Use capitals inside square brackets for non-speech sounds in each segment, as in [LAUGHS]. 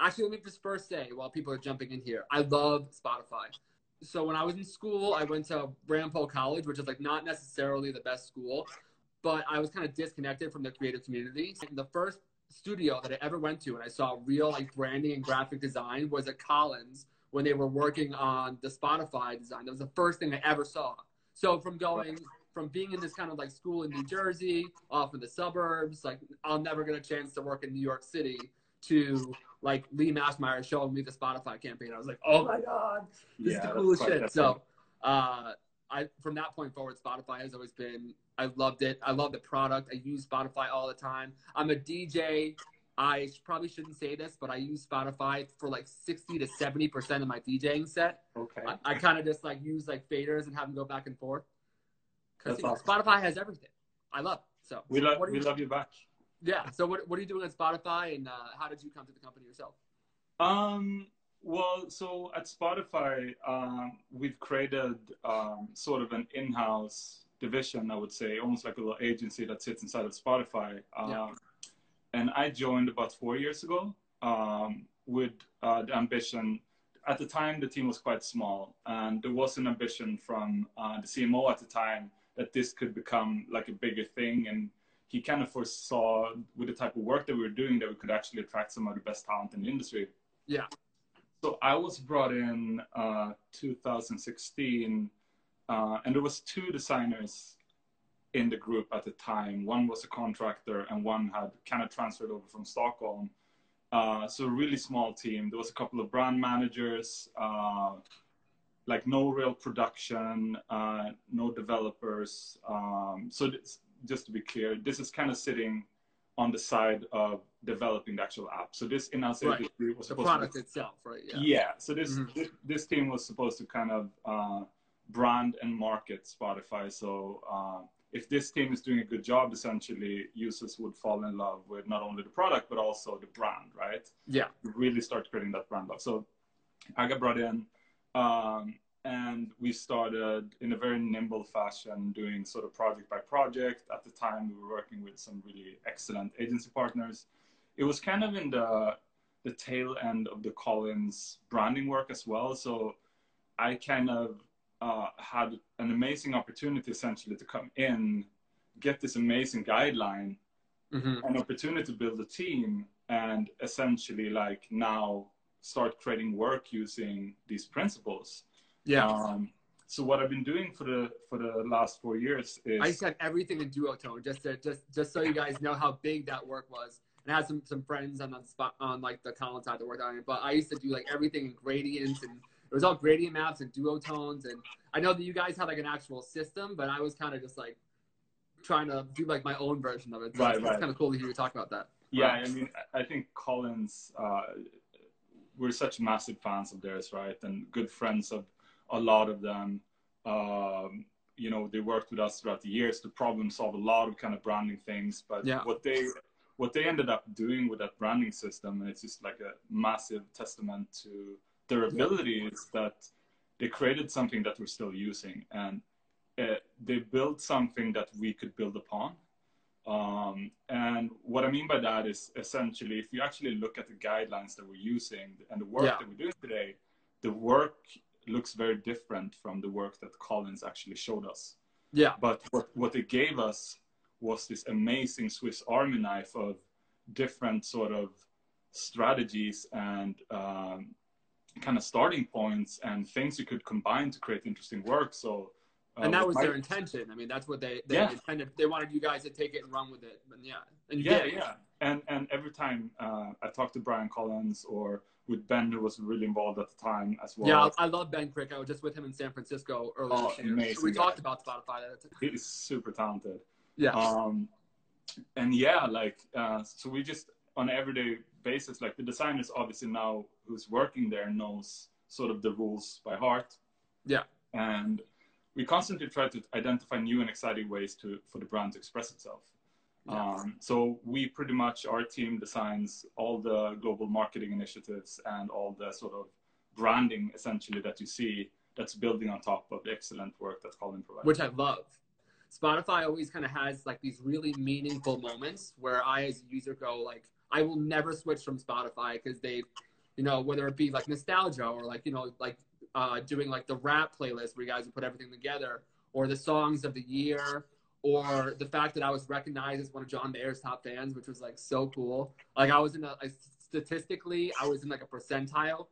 actually, let me just first say while people are jumping in here, I love Spotify. So when I was in school, I went to Ramapo College, which is like not necessarily the best school, but I was kind of disconnected from the creative community. And the first studio that I ever went to and I saw real like branding and graphic design was at Collins when they were working on the Spotify design. That was the first thing I ever saw. So from going from being in this kind of like school in New Jersey, off in the suburbs, like I'll never get a chance to work in New York City to like Lee Maschmeyer showing me the Spotify campaign. I was like, oh my God, this yeah, is the coolest shit. So uh, I from that point forward, Spotify has always been I loved it. I love the product. I use Spotify all the time. I'm a DJ. I probably shouldn't say this, but I use Spotify for like 60 to 70% of my DJing set. Okay. I, I kind of just like use like faders and have them go back and forth. Because awesome. Spotify has everything. I love it. So we love we you, love you back. Yeah. So what what are you doing at Spotify, and uh, how did you come to the company yourself? Um. Well, so at Spotify, um, we've created um, sort of an in-house division, I would say, almost like a little agency that sits inside of Spotify. Um, yeah. And I joined about four years ago um, with uh, the ambition. At the time, the team was quite small, and there was an ambition from uh, the CMO at the time that this could become like a bigger thing. And he kind of foresaw, with the type of work that we were doing, that we could actually attract some of the best talent in the industry. Yeah. So I was brought in uh, 2016 uh, and there was two designers in the group at the time. One was a contractor, and one had kind of transferred over from Stockholm. Uh, so a really small team. There was a couple of brand managers, uh, like no real production, uh, no developers. Um, so just to be clear, this is kind of sitting on the side of developing the actual app. So this in our right. was the product to, itself, right? Yeah. Yeah. So this, mm-hmm. this, this team was supposed to kind of uh, brand and market Spotify. So uh, if this team is doing a good job, essentially users would fall in love with not only the product but also the brand, right? Yeah. really start creating that brand love. So I got brought in, um, and we started in a very nimble fashion doing sort of project by project. At the time, we were working with some really excellent agency partners. It was kind of in the the tail end of the Collins branding work as well. So I kind of uh, had an amazing opportunity essentially to come in, get this amazing guideline, mm-hmm. an opportunity to build a team, and essentially like now start creating work using these principles. Yeah. Um, so what I've been doing for the for the last four years is I said everything in duotone just to just just so you guys know how big that work was. And I had some some friends on the spot on like the Collins side that worked on it, but I used to do like everything in gradients and it was all gradient maps and duotones. And I know that you guys had like an actual system, but I was kind of just like trying to do like my own version of it. So right, it's, right. it's kind of cool to hear you talk about that. Yeah, I mean, I think Collins, uh, we're such massive fans of theirs, right? And good friends of a lot of them. Um, you know, they worked with us throughout the years to problem solve a lot of kind of branding things. But yeah. what they what they ended up doing with that branding system, and it's just like a massive testament to their ability is that they created something that we're still using and uh, they built something that we could build upon. Um, and what I mean by that is essentially, if you actually look at the guidelines that we're using and the work yeah. that we're doing today, the work looks very different from the work that Collins actually showed us. Yeah. But what, what they gave us was this amazing Swiss Army knife of different sort of strategies and um, kind of starting points and things you could combine to create interesting work. So, uh, and that was their intention. I mean, that's what they they yeah. intended. They wanted you guys to take it and run with it. And yeah, and yeah, yeah. And and every time uh, I talked to Brian Collins or with Ben, who was really involved at the time as well. Yeah, I love Ben Crick. I was just with him in San Francisco earlier oh, this year. Amazing so we guy. talked about Spotify. He's super talented. Yeah. Um, and yeah, like uh, so we just on an everyday basis, like the designers obviously now who's working there knows sort of the rules by heart. Yeah. And we constantly try to identify new and exciting ways to for the brand to express itself. Um, so we pretty much our team designs all the global marketing initiatives and all the sort of branding essentially that you see that's building on top of the excellent work that Colin provides. Which I love. Spotify always kind of has like these really meaningful moments where I as a user go like, I will never switch from Spotify because they you know, whether it be like nostalgia or like, you know, like uh, doing like the rap playlist where you guys would put everything together or the songs of the year or the fact that I was recognized as one of John Mayer's top fans, which was like so cool. Like I was in a, like, statistically, I was in like a percentile.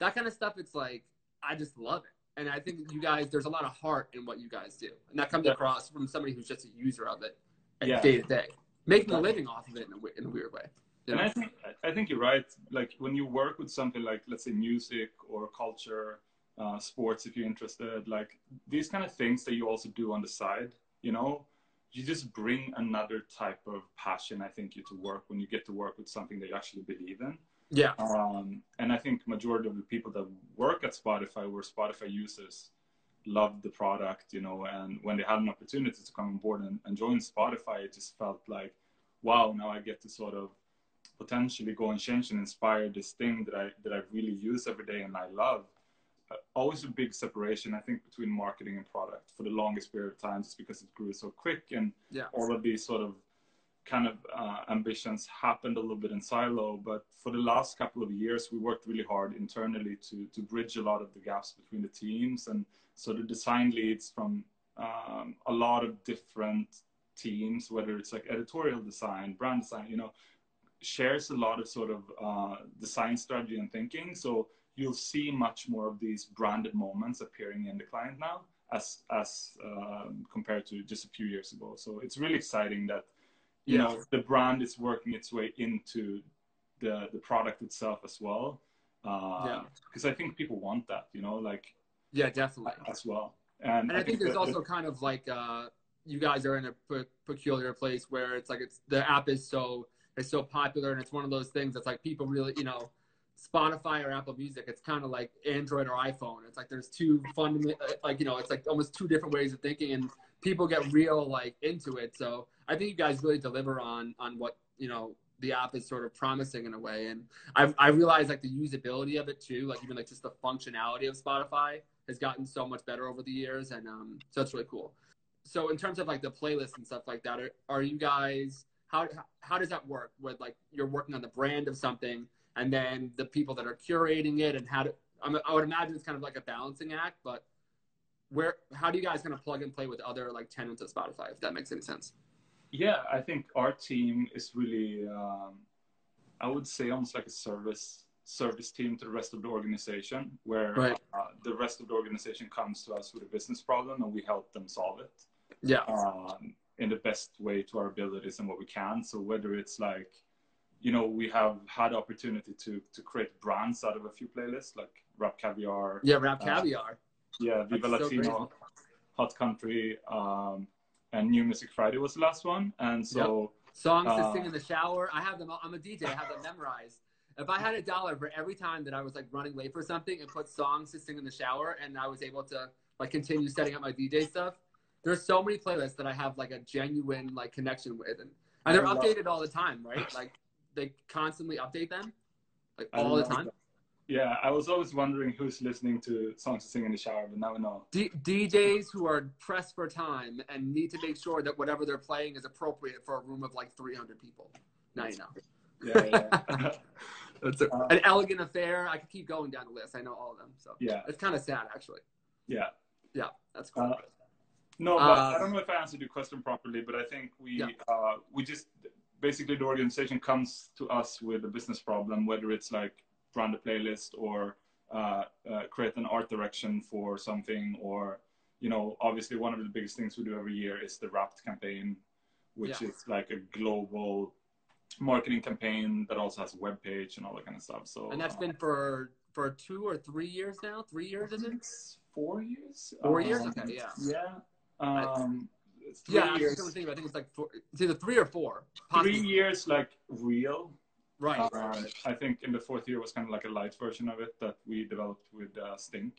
That kind of stuff. It's like, I just love it. And I think you guys, there's a lot of heart in what you guys do. And that comes Yeah. across from somebody who's just a user of it Yeah. day to day, making a living off of it in a, in a weird way. And? I think I think you're right. Like when you work with something like let's say music or culture, uh, sports, if you're interested, like these kind of things that you also do on the side, you know, you just bring another type of passion. I think you to work when you get to work with something that you actually believe in. yeah. Um, and I think majority of the people that work at Spotify were Spotify users loved the product, you know, and when they had an opportunity to come on board and, and join Spotify, it just felt like, wow, now I get to sort of potentially go and change and inspire this thing that I that I really use every day and I love. Always a big separation, I think, between marketing and product for the longest period of time, just because it grew so quick and Yeah. all of these sort of kind of uh, ambitions happened a little bit in silo. But for the last couple of years, we worked really hard internally to to bridge a lot of the gaps between the teams, and so the design leads from um, a lot of different teams, whether it's like editorial design, brand design, you know, shares a lot of sort of uh, design strategy and thinking. So you'll see much more of these branded moments appearing in the client now as as um, compared to just a few years ago. So it's really exciting that you Yeah. know the brand is working its way into the the product itself as well. Uh, Yeah. Because I think people want that, you know, like Yeah, definitely. as well. And, And I think there's that- also kind of like uh, you guys are in a pe- peculiar place where it's like it's the app is so is so popular and it's one of those things that's like people really you know Spotify or Apple Music it's kind of like Android or iPhone. It's like there's two fundamental like you know it's like almost two different ways of thinking and people get real like into it. So I think you guys really deliver on on what you know the app is sort of promising in a way. And I've I realize like the usability of it too like even like just the functionality of Spotify has gotten so much better over the years and um so it's really cool. So in terms of like the playlist and stuff like that are, are you guys how how does that work with like you're working on the brand of something and then the people that are curating it and how to i would imagine it's kind of like a balancing act but where how do you guys kind of plug and play with other like tenants of spotify if that makes any sense Yeah, I think our team is really, um, I would say, almost like a service service team to the rest of the organization, where Right. uh, the rest of the organization comes to us with a business problem and we help them solve it yeah um, in the best way to our abilities and what we can. So whether it's like, you know, we have had opportunity to to create brands out of a few playlists like Rap Caviar, yeah rap Uh, caviar. yeah, Viva That's so Latino, Hot Country, um, and New Music Friday was the last one, and so. songs to Uh, sing in the shower. I have them i'm a dj i have them memorized. If i had a dollar for every time that i was like running late for something and put songs to sing in the shower and i was able to like continue setting up my dj stuff there's so many playlists that i have like a genuine like connection with. And, and they're updated all the time right? Like they constantly update them like all the time that. Yeah, I was always wondering who's listening to songs to sing in the shower, but now I know. D- DJs who are pressed for time and need to make sure that whatever they're playing is appropriate for a room of like 300 people. Now you know. Yeah, yeah, [LAUGHS] That's a, Uh, an elegant affair. I could keep going down the list. I know all of them. So yeah, it's kind of sad, actually. yeah. Yeah, that's cool. Uh, No, but Um, I don't know if I answered your question properly, but I think we Yeah. uh, we just basically the organization comes to us with a business problem, whether it's like run the playlist or uh, uh, create an art direction for something, or you know, obviously one of the biggest things we do every year is the Wrapped campaign, which Yeah. is like a global marketing campaign that also has a web page and all that kind of stuff. So and that's uh, been for for two or three years now. Three years, is it? four years. Four years? Um, Okay, yeah. Yeah. Um, it's three Yeah, I was thinking. I think it's like four, it's either three or four. three years like real. Right. Uh, right. I think in the fourth year was kind of like a light version of it that we developed with uh, Stink.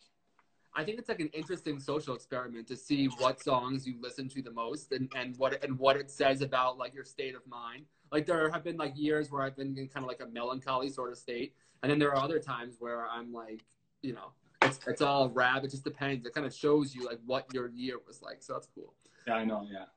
I think it's like an interesting social experiment to see what songs you listen to the most and, and what and what it says about like your state of mind. Like there have been like years where I've been in kind of like a melancholy sort of state, and then there are other times where I'm like, you know, it's it's all rap. It just depends. It kind of shows you like what your year was like. So that's cool. Yeah, I know. Yeah.